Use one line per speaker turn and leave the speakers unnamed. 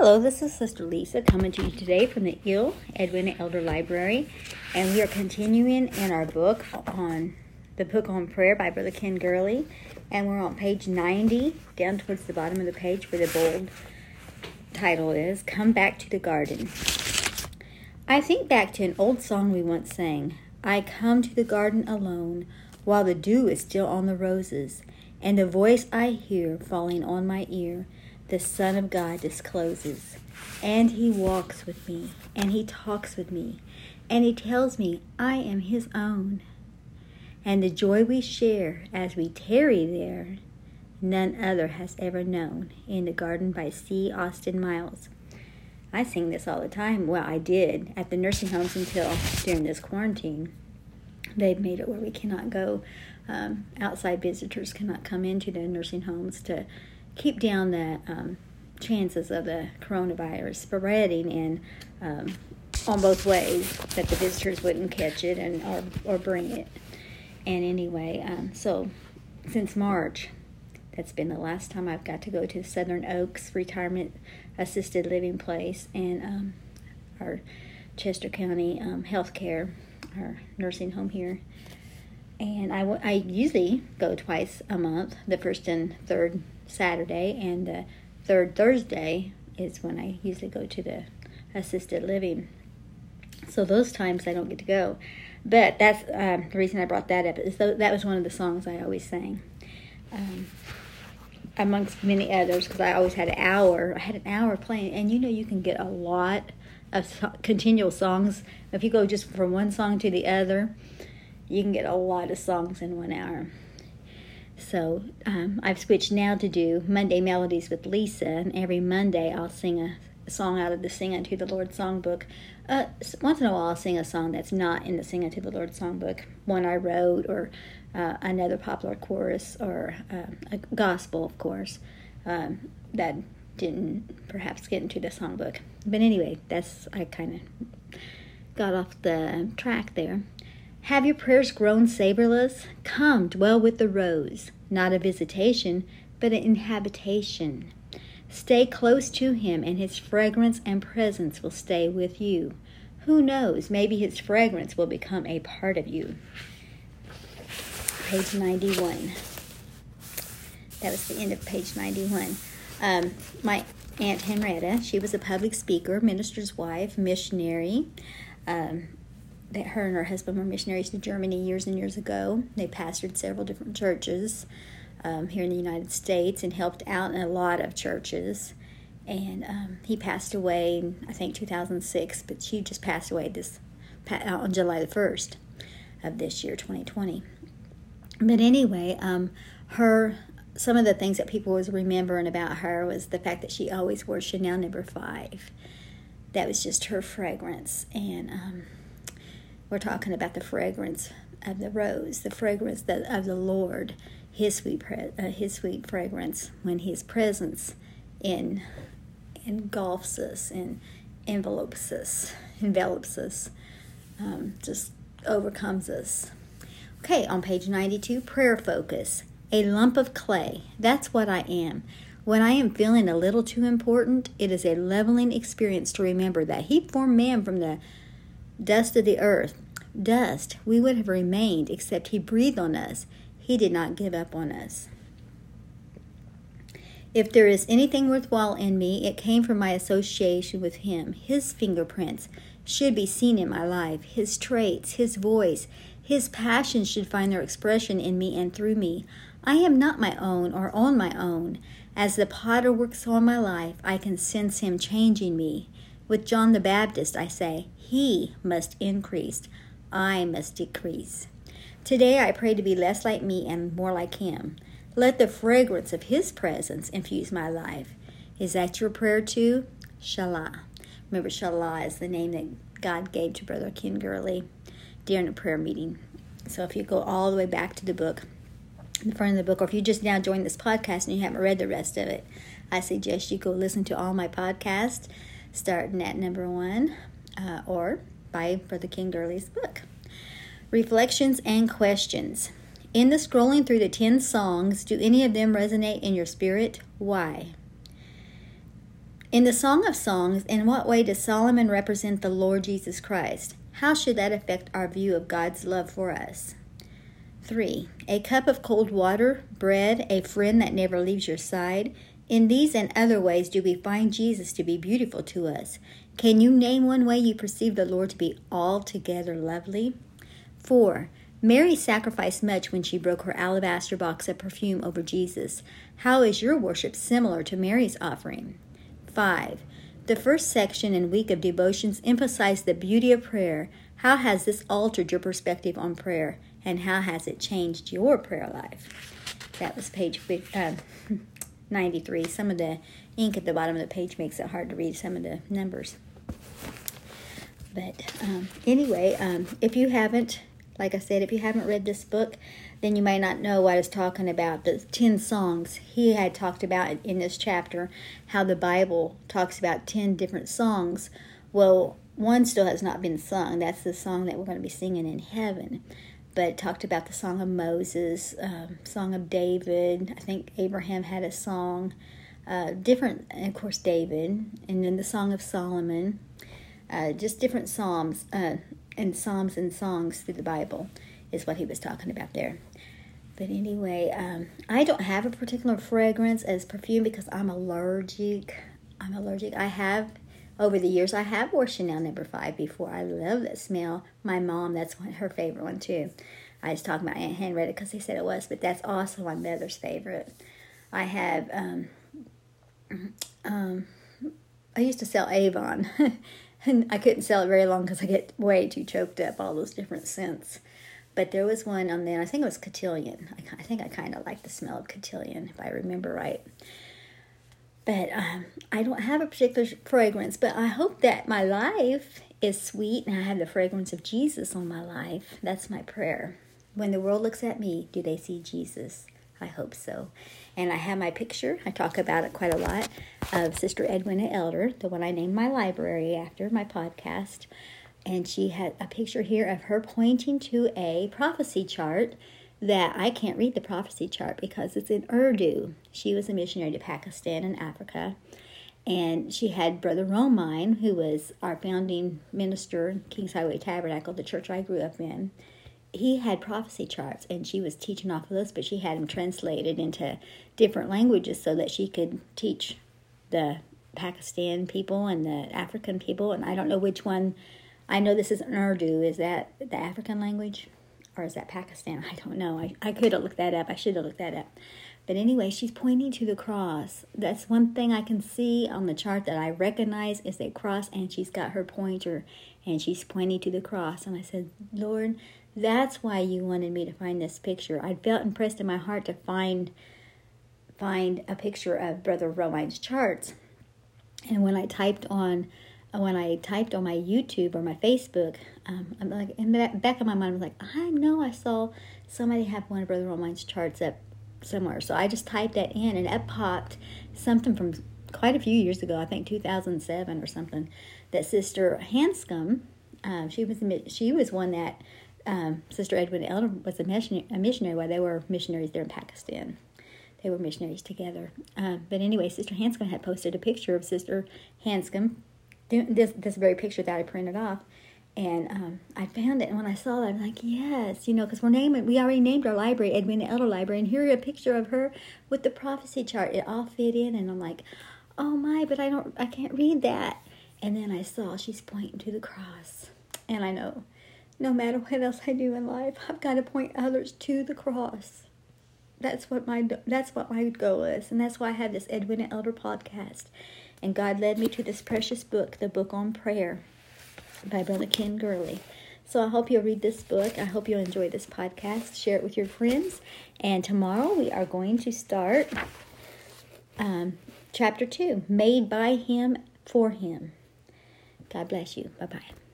Hello, this is Sister Lisa coming to you today from the Ill Edwina Elder Library, and we are continuing in our book on the book on prayer by Brother Ken Gurley, and we're on page 90, down towards the bottom of the page where the bold title is Come Back to the Garden. I think back to an old song we once sang I come to the garden alone while the dew is still on the roses, and a voice I hear falling on my ear the Son of God discloses. And he walks with me, and he talks with me, and he tells me I am his own. And the joy we share as we tarry there, none other has ever known. In the Garden by C. Austin Miles. I sing this all the time. Well, I did at the nursing homes until during this quarantine. They've made it where we cannot go. Um, outside visitors cannot come into the nursing homes to keep down the um, chances of the coronavirus spreading and um, on both ways that the visitors wouldn't catch it and or, or bring it. And anyway, um, so since March, that's been the last time I've got to go to Southern Oaks Retirement Assisted Living Place and um, our Chester County um, Healthcare, our nursing home here. And I, I usually go twice a month, the first and third Saturday, and the third Thursday is when I usually go to the assisted living. So those times I don't get to go. But that's um, the reason I brought that up. Is that was one of the songs I always sang, um, amongst many others, because I always had an hour. I had an hour playing, and you know you can get a lot of so- continual songs if you go just from one song to the other. You can get a lot of songs in one hour. So um, I've switched now to do Monday Melodies with Lisa, and every Monday I'll sing a, song out of the Sing Unto the Lord songbook. Uh, once in a while I'll sing a song that's not in the Sing Unto the Lord songbook, one I wrote, or uh, another popular chorus, or uh, a gospel, of course, um, that didn't perhaps get into the songbook. But anyway, that's I kind of got off the track there. Have your prayers grown savorless? Come, dwell with the rose, not a visitation, but an inhabitation. Stay close to him, and his fragrance and presence will stay with you. Who knows, maybe his fragrance will become a part of you. Page 91. That was the end of page 91. Um, my Aunt Henrietta, she was a public speaker, minister's wife, missionary. Um, that her and her husband were missionaries to Germany years and years ago. They pastored several different churches um, here in the United States and helped out in a lot of churches. And um, he passed away, in, I think, 2006, but she just passed away this uh, on July the 1st of this year, 2020. But anyway, um, her some of the things that people was remembering about her was the fact that she always wore Chanel number five. That was just her fragrance, and um, we're talking about the fragrance of the rose, the fragrance of the Lord, His sweet, uh, His sweet fragrance when His presence in engulfs us and envelopes us, envelops us, um, just overcomes us. Okay, on page 92, prayer focus. A lump of clay. That's what I am. When I am feeling a little too important, it is a leveling experience to remember that He formed man from the dust of the earth. Dust, we would have remained, except He breathed on us. He did not give up on us. If there is anything worthwhile in me, it came from my association with Him. His fingerprints should be seen in my life, His traits, His voice, His passions should find their expression in me and through me. I am not my own or on my own. As the potter works on my life, I can sense Him changing me. With John the Baptist, I say, He must increase, I must decrease. Today I pray to be less like me and more like Him. Let the fragrance of His presence infuse my life. Is that your prayer too? Shalah. Remember, Shalah is the name that God gave to Brother Ken Gurley during a prayer meeting. So if you go all the way back to the book, in front of the book, or if you just now joined this podcast and you haven't read the rest of it, I suggest you go listen to all my podcasts starting at number one uh, or by Brother Ken Gurley's book. Reflections and questions. In the scrolling through the 10 songs, do any of them resonate in your spirit? Why? In the Song of Songs, in what way does Solomon represent the Lord Jesus Christ? How should that affect our view of God's love for us? 3. A cup of cold water, bread, a friend that never leaves your side. In these and other ways do we find Jesus to be beautiful to us. Can you name one way you perceive the Lord to be altogether lovely? 4. Mary sacrificed much when she broke her alabaster box of perfume over Jesus. How is your worship similar to Mary's offering? 5. The first section and week of devotions emphasize the beauty of prayer. How has this altered your perspective on prayer? and how has it changed your prayer life? That was page uh, 93. Some of the ink at the bottom of the page makes it hard to read some of the numbers. But um, anyway, um, if you haven't, like I said, if you haven't read this book, then you may not know what I was talking about. The 10 songs he had talked about in this chapter, how the Bible talks about 10 different songs. Well, one still has not been sung. That's the song that we're going to be singing in heaven but talked about the Song of Moses, um, Song of David. I think Abraham had a song, uh, different, of course, David, and then the Song of Solomon. Uh, just different psalms uh, and psalms and songs through the Bible is what he was talking about there. But anyway, um, I don't have a particular fragrance as perfume because I'm allergic. I'm allergic. I have over the years, I have wore Chanel number five before. I love that smell. My mom, that's one, her favorite one too. I was talking about Aunt Henrietta because they said it was, but that's also my mother's favorite. I have, um, um, I used to sell Avon, and I couldn't sell it very long because I get way too choked up, all those different scents. But there was one on there, I think it was Cotillion. I, I think I kind of like the smell of Cotillion, if I remember right. But um, I don't have a particular fragrance, but I hope that my life is sweet and I have the fragrance of Jesus on my life. That's my prayer. When the world looks at me, do they see Jesus? I hope so. And I have my picture, I talk about it quite a lot, of Sister Edwina Elder, the one I named my library after my podcast. And she had a picture here of her pointing to a prophecy chart that I can't read the prophecy chart because it's in Urdu. She was a missionary to Pakistan and Africa. And she had Brother Romine, who was our founding minister, Kings Highway Tabernacle, the church I grew up in. He had prophecy charts, and she was teaching off of those, but she had them translated into different languages so that she could teach the Pakistan people and the African people. And I don't know which one. I know this is Urdu. Is that the African language? Or is that Pakistan? I don't know. I, I could have looked that up. I should have looked that up. But anyway, she's pointing to the cross. That's one thing I can see on the chart that I recognize is a cross, and she's got her pointer and she's pointing to the cross. And I said, Lord, that's why you wanted me to find this picture. I felt impressed in my heart to find find a picture of Brother Romine's charts. And when I typed on when I typed on my YouTube or my Facebook, um, I'm like in the back of my mind, I was like, I know I saw somebody have one of Brother Romine's charts up somewhere. So I just typed that in, and it popped something from quite a few years ago. I think 2007 or something. That Sister Hanscom, um, she was she was one that um, Sister Edwina Elder was a missionary, a missionary while they were missionaries there in Pakistan. They were missionaries together. Uh, but anyway, Sister Hanscom had posted a picture of Sister Hanscom this this very picture that I printed off, and um, I found it. And when I saw it, I'm like, yes, you know, because we're naming, we already named our library Edwina Elder Library, and here a picture of her with the prophecy chart. It all fit in, and I'm like, oh my, but I don't, I can't read that. And then I saw she's pointing to the cross, and I know, no matter what else I do in life, I've got to point others to the cross. That's what my that's what my goal is, and that's why I have this Edwina Elder podcast and God led me to this precious book, the book on prayer by Brother Ken Gurley. So I hope you'll read this book. I hope you'll enjoy this podcast. Share it with your friends. And tomorrow we are going to start um, chapter 2 Made by Him for Him. God bless you. Bye bye.